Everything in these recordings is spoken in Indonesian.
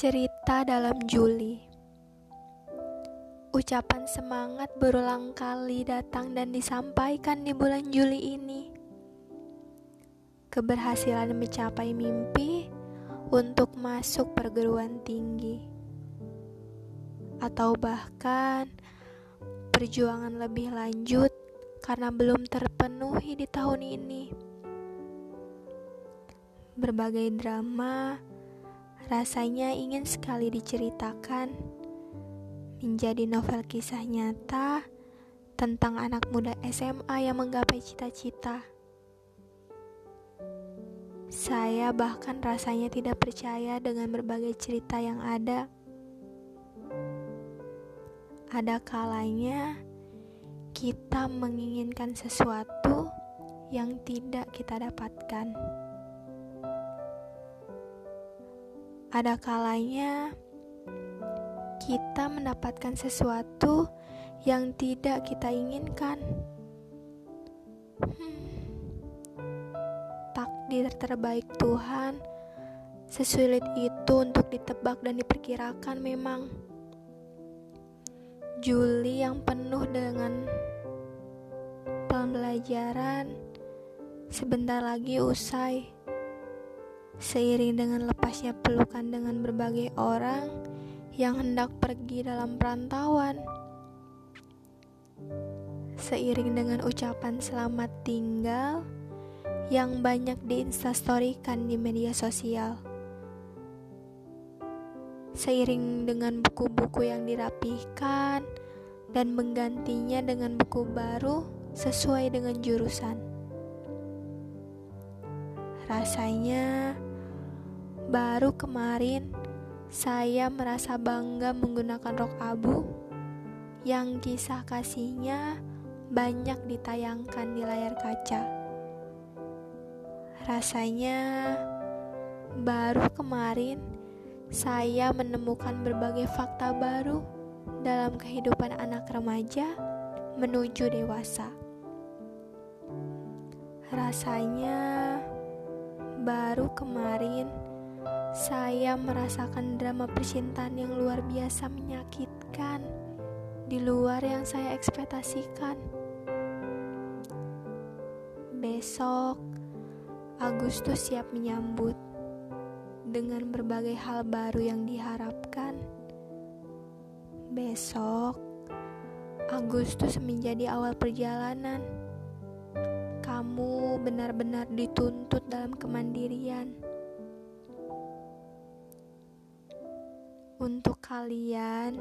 Cerita dalam Juli. Ucapan semangat berulang kali datang dan disampaikan di bulan Juli ini. Keberhasilan mencapai mimpi untuk masuk perguruan tinggi. Atau bahkan perjuangan lebih lanjut karena belum terpenuhi di tahun ini. Berbagai drama Rasanya ingin sekali diceritakan menjadi novel kisah nyata tentang anak muda SMA yang menggapai cita-cita. Saya bahkan rasanya tidak percaya dengan berbagai cerita yang ada. Ada kalanya kita menginginkan sesuatu yang tidak kita dapatkan. Ada kalanya kita mendapatkan sesuatu yang tidak kita inginkan. Hmm, takdir terbaik Tuhan sesulit itu untuk ditebak dan diperkirakan memang. Juli yang penuh dengan pembelajaran sebentar lagi usai. Seiring dengan lepasnya pelukan dengan berbagai orang yang hendak pergi dalam perantauan. Seiring dengan ucapan selamat tinggal yang banyak diinstastorikan di media sosial. Seiring dengan buku-buku yang dirapihkan dan menggantinya dengan buku baru sesuai dengan jurusan. Rasanya Baru kemarin saya merasa bangga menggunakan rok abu yang kisah kasihnya banyak ditayangkan di layar kaca. Rasanya baru kemarin saya menemukan berbagai fakta baru dalam kehidupan anak remaja menuju dewasa. Rasanya baru kemarin saya merasakan drama percintaan yang luar biasa menyakitkan di luar yang saya ekspektasikan. Besok, Agustus siap menyambut dengan berbagai hal baru yang diharapkan. Besok, Agustus menjadi awal perjalanan. Kamu benar-benar dituntut dalam kemandirian Untuk kalian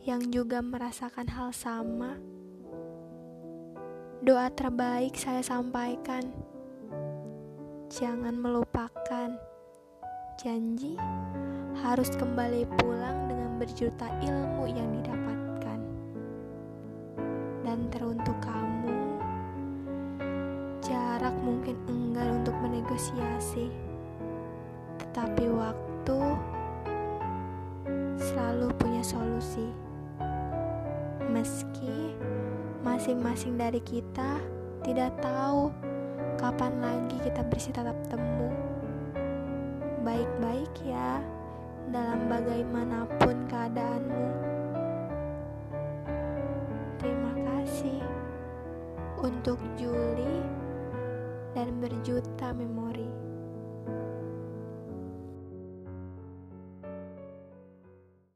yang juga merasakan hal sama, doa terbaik saya sampaikan. Jangan melupakan janji harus kembali pulang dengan berjuta ilmu yang didapatkan. Dan teruntuk kamu, jarak mungkin enggan untuk menegosiasi, tetapi waktu selalu punya solusi. Meski masing-masing dari kita tidak tahu kapan lagi kita bisa tatap temu. Baik-baik ya dalam bagaimanapun keadaanmu. Terima kasih untuk Juli dan berjuta memori.